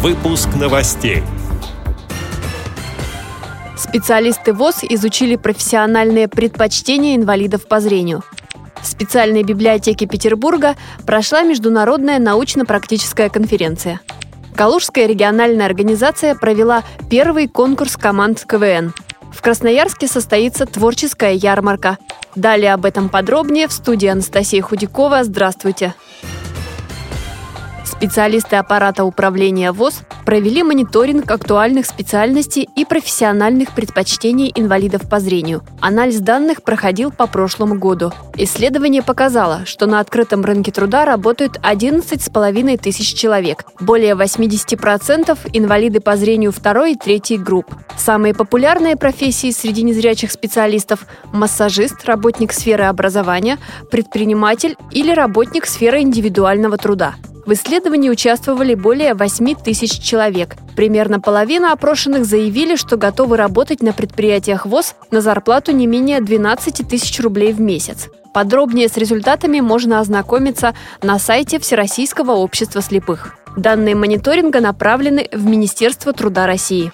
Выпуск новостей. Специалисты ВОЗ изучили профессиональные предпочтения инвалидов по зрению. В специальной библиотеке Петербурга прошла международная научно-практическая конференция. Калужская региональная организация провела первый конкурс команд КВН. В Красноярске состоится творческая ярмарка. Далее об этом подробнее в студии Анастасия Худякова. Здравствуйте! Специалисты аппарата управления ВОЗ провели мониторинг актуальных специальностей и профессиональных предпочтений инвалидов по зрению. Анализ данных проходил по прошлому году. Исследование показало, что на открытом рынке труда работают 11,5 тысяч человек. Более 80% инвалиды по зрению второй и третьей групп. Самые популярные профессии среди незрячих специалистов – массажист, работник сферы образования, предприниматель или работник сферы индивидуального труда. В исследовании участвовали более 8 тысяч человек. Примерно половина опрошенных заявили, что готовы работать на предприятиях ВОЗ на зарплату не менее 12 тысяч рублей в месяц. Подробнее с результатами можно ознакомиться на сайте Всероссийского общества слепых. Данные мониторинга направлены в Министерство труда России.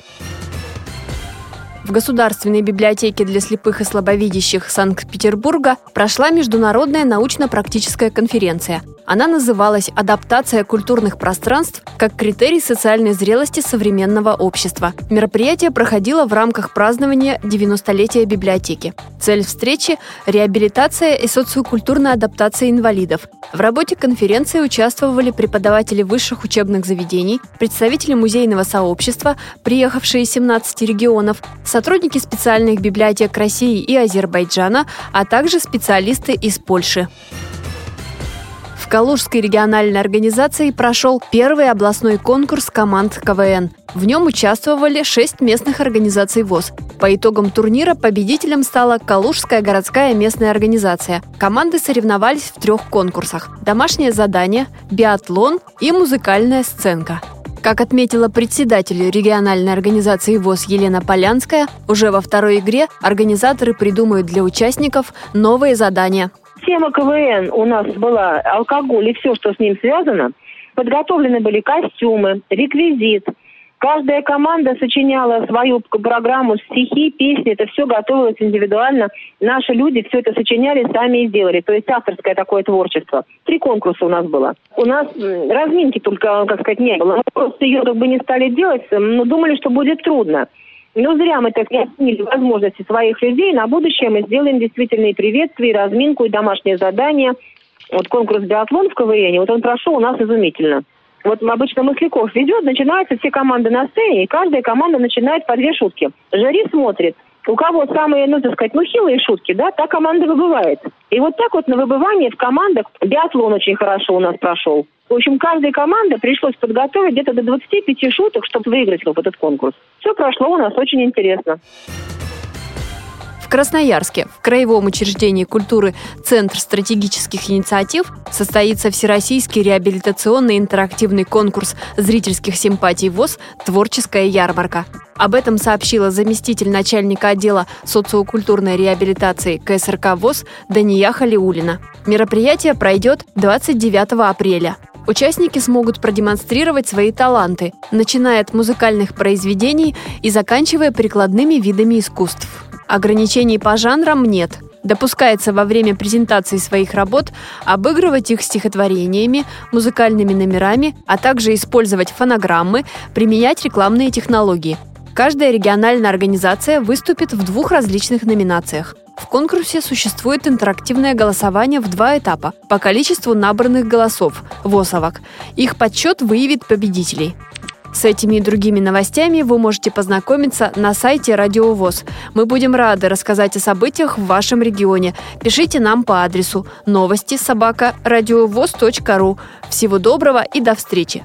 В Государственной библиотеке для слепых и слабовидящих Санкт-Петербурга прошла международная научно-практическая конференция – она называлась «Адаптация культурных пространств как критерий социальной зрелости современного общества». Мероприятие проходило в рамках празднования 90-летия библиотеки. Цель встречи – реабилитация и социокультурная адаптация инвалидов. В работе конференции участвовали преподаватели высших учебных заведений, представители музейного сообщества, приехавшие из 17 регионов, сотрудники специальных библиотек России и Азербайджана, а также специалисты из Польши. В Калужской региональной организации прошел первый областной конкурс команд КВН. В нем участвовали шесть местных организаций ВОЗ. По итогам турнира победителем стала Калужская городская местная организация. Команды соревновались в трех конкурсах – домашнее задание, биатлон и музыкальная сценка. Как отметила председатель региональной организации ВОЗ Елена Полянская, уже во второй игре организаторы придумают для участников новые задания – Тема КВН у нас была алкоголь и все, что с ним связано. Подготовлены были костюмы, реквизит. Каждая команда сочиняла свою программу, стихи, песни. Это все готовилось индивидуально. Наши люди все это сочиняли, сами и сделали. То есть авторское такое творчество. Три конкурса у нас было. У нас разминки только, как сказать, не было. Мы просто ее как бы не стали делать, но думали, что будет трудно. Но зря мы так не оценили возможности своих людей. На будущее мы сделаем действительно и разминку, и домашнее задание. Вот конкурс биатлон в КВН, вот он прошел у нас изумительно. Вот обычно Масляков ведет, начинаются все команды на сцене, и каждая команда начинает по две шутки. Жюри смотрит, у кого самые, ну, так сказать, ну, хилые шутки, да, та команда выбывает. И вот так вот на выбывание в командах биатлон очень хорошо у нас прошел. В общем, каждой команде пришлось подготовить где-то до 25 шуток, чтобы выиграть в этот конкурс. Все прошло у нас очень интересно. В Красноярске в Краевом учреждении культуры Центр стратегических инициатив состоится Всероссийский реабилитационный интерактивный конкурс зрительских симпатий ВОЗ «Творческая ярмарка». Об этом сообщила заместитель начальника отдела социокультурной реабилитации КСРК ВОЗ Дания Халиулина. Мероприятие пройдет 29 апреля. Участники смогут продемонстрировать свои таланты, начиная от музыкальных произведений и заканчивая прикладными видами искусств. Ограничений по жанрам нет. Допускается во время презентации своих работ обыгрывать их стихотворениями, музыкальными номерами, а также использовать фонограммы, применять рекламные технологии. Каждая региональная организация выступит в двух различных номинациях. В конкурсе существует интерактивное голосование в два этапа по количеству набранных голосов – ВОСовок. Их подсчет выявит победителей. С этими и другими новостями вы можете познакомиться на сайте Радио ВОЗ. Мы будем рады рассказать о событиях в вашем регионе. Пишите нам по адресу новости собака ру. Всего доброго и до встречи!